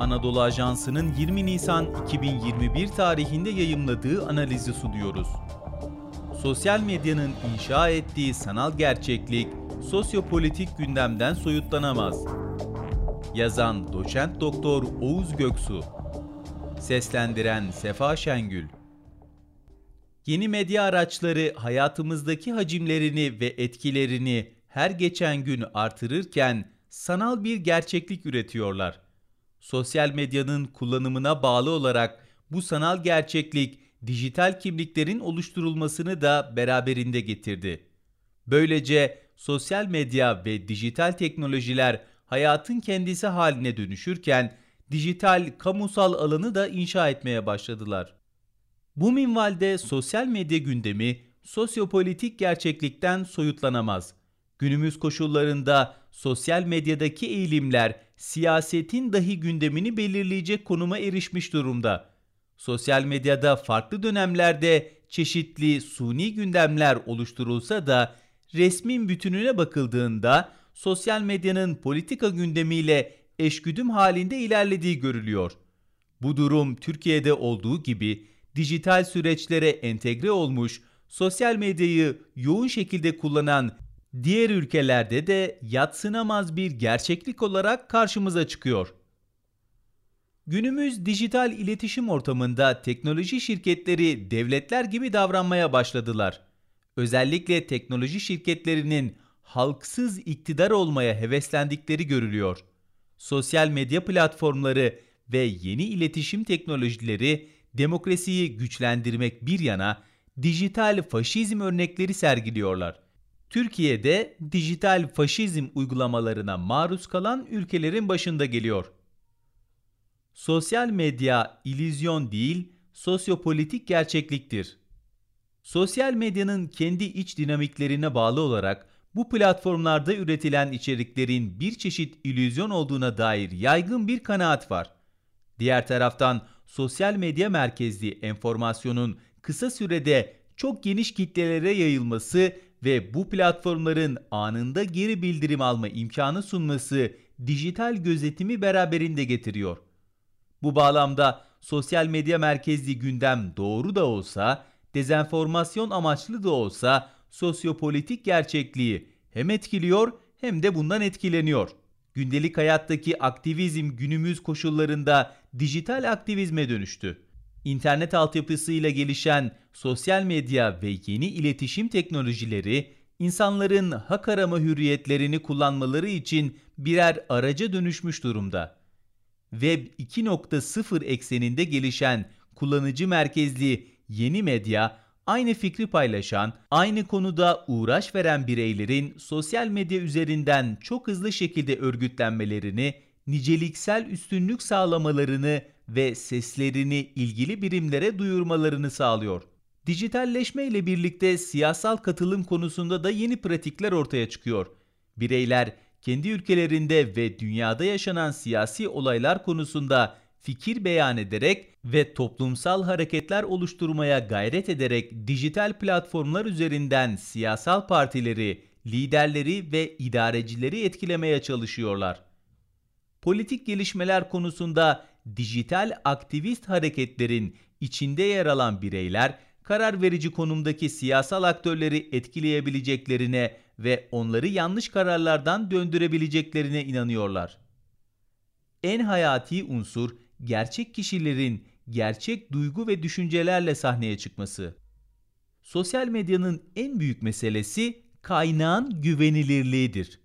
Anadolu Ajansı'nın 20 Nisan 2021 tarihinde yayımladığı analizi sunuyoruz. Sosyal medyanın inşa ettiği sanal gerçeklik sosyopolitik gündemden soyutlanamaz. Yazan Doçent Doktor Oğuz Göksu Seslendiren Sefa Şengül Yeni medya araçları hayatımızdaki hacimlerini ve etkilerini her geçen gün artırırken sanal bir gerçeklik üretiyorlar. Sosyal medyanın kullanımına bağlı olarak bu sanal gerçeklik dijital kimliklerin oluşturulmasını da beraberinde getirdi. Böylece sosyal medya ve dijital teknolojiler hayatın kendisi haline dönüşürken dijital kamusal alanı da inşa etmeye başladılar. Bu minvalde sosyal medya gündemi sosyopolitik gerçeklikten soyutlanamaz. Günümüz koşullarında sosyal medyadaki eğilimler siyasetin dahi gündemini belirleyecek konuma erişmiş durumda. Sosyal medyada farklı dönemlerde çeşitli suni gündemler oluşturulsa da resmin bütününe bakıldığında sosyal medyanın politika gündemiyle eşgüdüm halinde ilerlediği görülüyor. Bu durum Türkiye'de olduğu gibi dijital süreçlere entegre olmuş, sosyal medyayı yoğun şekilde kullanan diğer ülkelerde de yatsınamaz bir gerçeklik olarak karşımıza çıkıyor. Günümüz dijital iletişim ortamında teknoloji şirketleri devletler gibi davranmaya başladılar. Özellikle teknoloji şirketlerinin halksız iktidar olmaya heveslendikleri görülüyor. Sosyal medya platformları ve yeni iletişim teknolojileri demokrasiyi güçlendirmek bir yana dijital faşizm örnekleri sergiliyorlar. Türkiye'de dijital faşizm uygulamalarına maruz kalan ülkelerin başında geliyor. Sosyal medya ilizyon değil, sosyopolitik gerçekliktir. Sosyal medyanın kendi iç dinamiklerine bağlı olarak bu platformlarda üretilen içeriklerin bir çeşit illüzyon olduğuna dair yaygın bir kanaat var. Diğer taraftan sosyal medya merkezli enformasyonun kısa sürede çok geniş kitlelere yayılması ve bu platformların anında geri bildirim alma imkanı sunması dijital gözetimi beraberinde getiriyor. Bu bağlamda sosyal medya merkezli gündem doğru da olsa, dezenformasyon amaçlı da olsa sosyopolitik gerçekliği hem etkiliyor hem de bundan etkileniyor. Gündelik hayattaki aktivizm günümüz koşullarında dijital aktivizme dönüştü. İnternet altyapısıyla gelişen sosyal medya ve yeni iletişim teknolojileri insanların hak arama hürriyetlerini kullanmaları için birer araca dönüşmüş durumda. Web 2.0 ekseninde gelişen kullanıcı merkezli yeni medya aynı fikri paylaşan, aynı konuda uğraş veren bireylerin sosyal medya üzerinden çok hızlı şekilde örgütlenmelerini, niceliksel üstünlük sağlamalarını ve seslerini ilgili birimlere duyurmalarını sağlıyor. Dijitalleşme ile birlikte siyasal katılım konusunda da yeni pratikler ortaya çıkıyor. Bireyler kendi ülkelerinde ve dünyada yaşanan siyasi olaylar konusunda fikir beyan ederek ve toplumsal hareketler oluşturmaya gayret ederek dijital platformlar üzerinden siyasal partileri, liderleri ve idarecileri etkilemeye çalışıyorlar. Politik gelişmeler konusunda dijital aktivist hareketlerin içinde yer alan bireyler karar verici konumdaki siyasal aktörleri etkileyebileceklerine ve onları yanlış kararlardan döndürebileceklerine inanıyorlar. En hayati unsur gerçek kişilerin gerçek duygu ve düşüncelerle sahneye çıkması. Sosyal medyanın en büyük meselesi kaynağın güvenilirliğidir.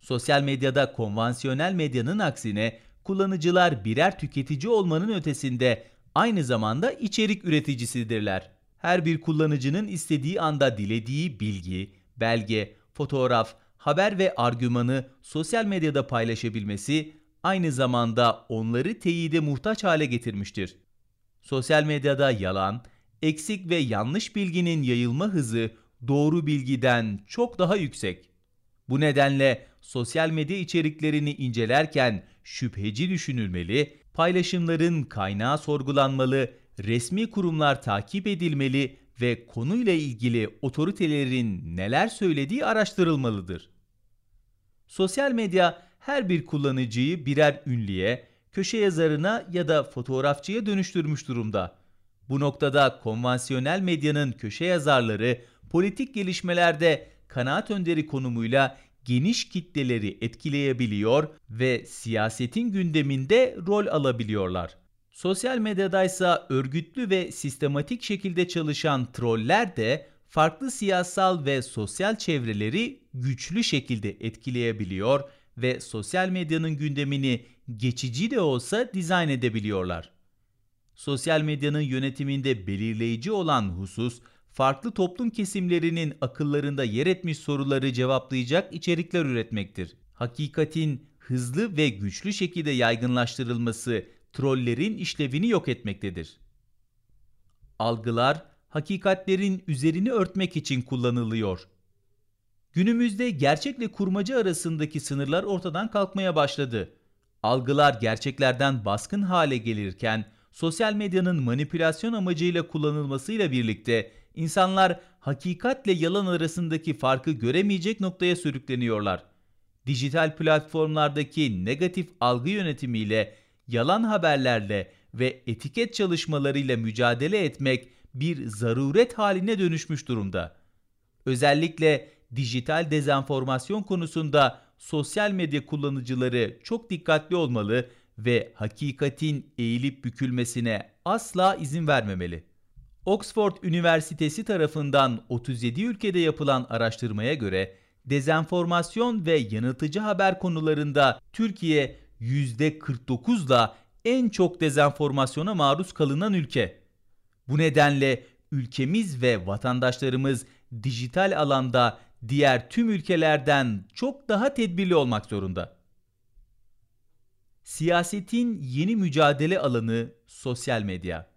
Sosyal medyada konvansiyonel medyanın aksine kullanıcılar birer tüketici olmanın ötesinde aynı zamanda içerik üreticisidirler. Her bir kullanıcının istediği anda dilediği bilgi, belge, fotoğraf, haber ve argümanı sosyal medyada paylaşabilmesi aynı zamanda onları teyide muhtaç hale getirmiştir. Sosyal medyada yalan, eksik ve yanlış bilginin yayılma hızı doğru bilgiden çok daha yüksek. Bu nedenle sosyal medya içeriklerini incelerken şüpheci düşünülmeli, paylaşımların kaynağı sorgulanmalı, resmi kurumlar takip edilmeli ve konuyla ilgili otoritelerin neler söylediği araştırılmalıdır. Sosyal medya her bir kullanıcıyı birer ünlüye, köşe yazarına ya da fotoğrafçıya dönüştürmüş durumda. Bu noktada konvansiyonel medyanın köşe yazarları politik gelişmelerde kanaat önderi konumuyla geniş kitleleri etkileyebiliyor ve siyasetin gündeminde rol alabiliyorlar. Sosyal medyadaysa örgütlü ve sistematik şekilde çalışan troller de farklı siyasal ve sosyal çevreleri güçlü şekilde etkileyebiliyor ve sosyal medyanın gündemini geçici de olsa dizayn edebiliyorlar. Sosyal medyanın yönetiminde belirleyici olan husus, farklı toplum kesimlerinin akıllarında yer etmiş soruları cevaplayacak içerikler üretmektir. Hakikatin hızlı ve güçlü şekilde yaygınlaştırılması trollerin işlevini yok etmektedir. Algılar, hakikatlerin üzerini örtmek için kullanılıyor. Günümüzde gerçekle kurmaca arasındaki sınırlar ortadan kalkmaya başladı. Algılar gerçeklerden baskın hale gelirken, sosyal medyanın manipülasyon amacıyla kullanılmasıyla birlikte insanlar hakikatle yalan arasındaki farkı göremeyecek noktaya sürükleniyorlar. Dijital platformlardaki negatif algı yönetimiyle, yalan haberlerle ve etiket çalışmalarıyla mücadele etmek bir zaruret haline dönüşmüş durumda. Özellikle dijital dezenformasyon konusunda sosyal medya kullanıcıları çok dikkatli olmalı ve hakikatin eğilip bükülmesine asla izin vermemeli. Oxford Üniversitesi tarafından 37 ülkede yapılan araştırmaya göre dezenformasyon ve yanıltıcı haber konularında Türkiye %49'la en çok dezenformasyona maruz kalınan ülke. Bu nedenle ülkemiz ve vatandaşlarımız dijital alanda diğer tüm ülkelerden çok daha tedbirli olmak zorunda. Siyasetin yeni mücadele alanı sosyal medya.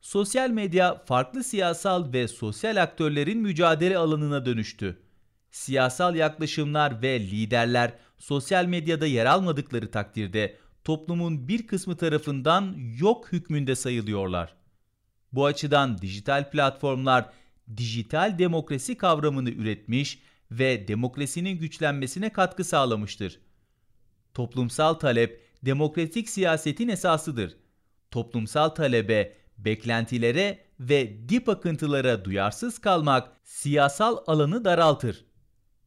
Sosyal medya farklı siyasal ve sosyal aktörlerin mücadele alanına dönüştü. Siyasal yaklaşımlar ve liderler sosyal medyada yer almadıkları takdirde toplumun bir kısmı tarafından yok hükmünde sayılıyorlar. Bu açıdan dijital platformlar dijital demokrasi kavramını üretmiş ve demokrasinin güçlenmesine katkı sağlamıştır. Toplumsal talep demokratik siyasetin esasıdır. Toplumsal talebe, beklentilere ve dip akıntılara duyarsız kalmak siyasal alanı daraltır.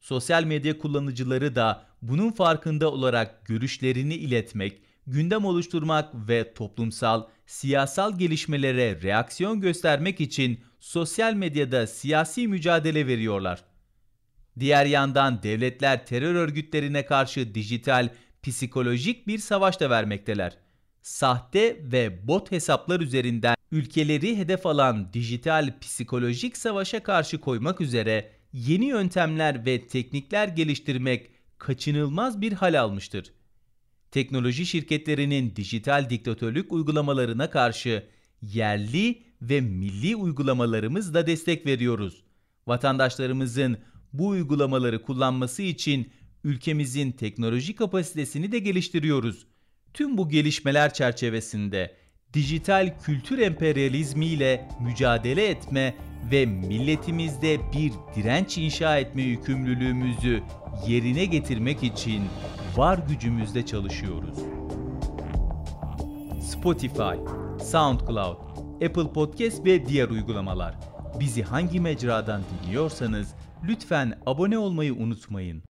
Sosyal medya kullanıcıları da bunun farkında olarak görüşlerini iletmek, gündem oluşturmak ve toplumsal, siyasal gelişmelere reaksiyon göstermek için sosyal medyada siyasi mücadele veriyorlar. Diğer yandan devletler terör örgütlerine karşı dijital, psikolojik bir savaş da vermekteler. Sahte ve bot hesaplar üzerinden ülkeleri hedef alan dijital psikolojik savaşa karşı koymak üzere yeni yöntemler ve teknikler geliştirmek kaçınılmaz bir hal almıştır. Teknoloji şirketlerinin dijital diktatörlük uygulamalarına karşı yerli ve milli uygulamalarımızla destek veriyoruz. Vatandaşlarımızın bu uygulamaları kullanması için ülkemizin teknoloji kapasitesini de geliştiriyoruz. Tüm bu gelişmeler çerçevesinde dijital kültür emperyalizmi ile mücadele etme ve milletimizde bir direnç inşa etme yükümlülüğümüzü yerine getirmek için var gücümüzle çalışıyoruz. Spotify, SoundCloud, Apple Podcast ve diğer uygulamalar. Bizi hangi mecradan dinliyorsanız lütfen abone olmayı unutmayın.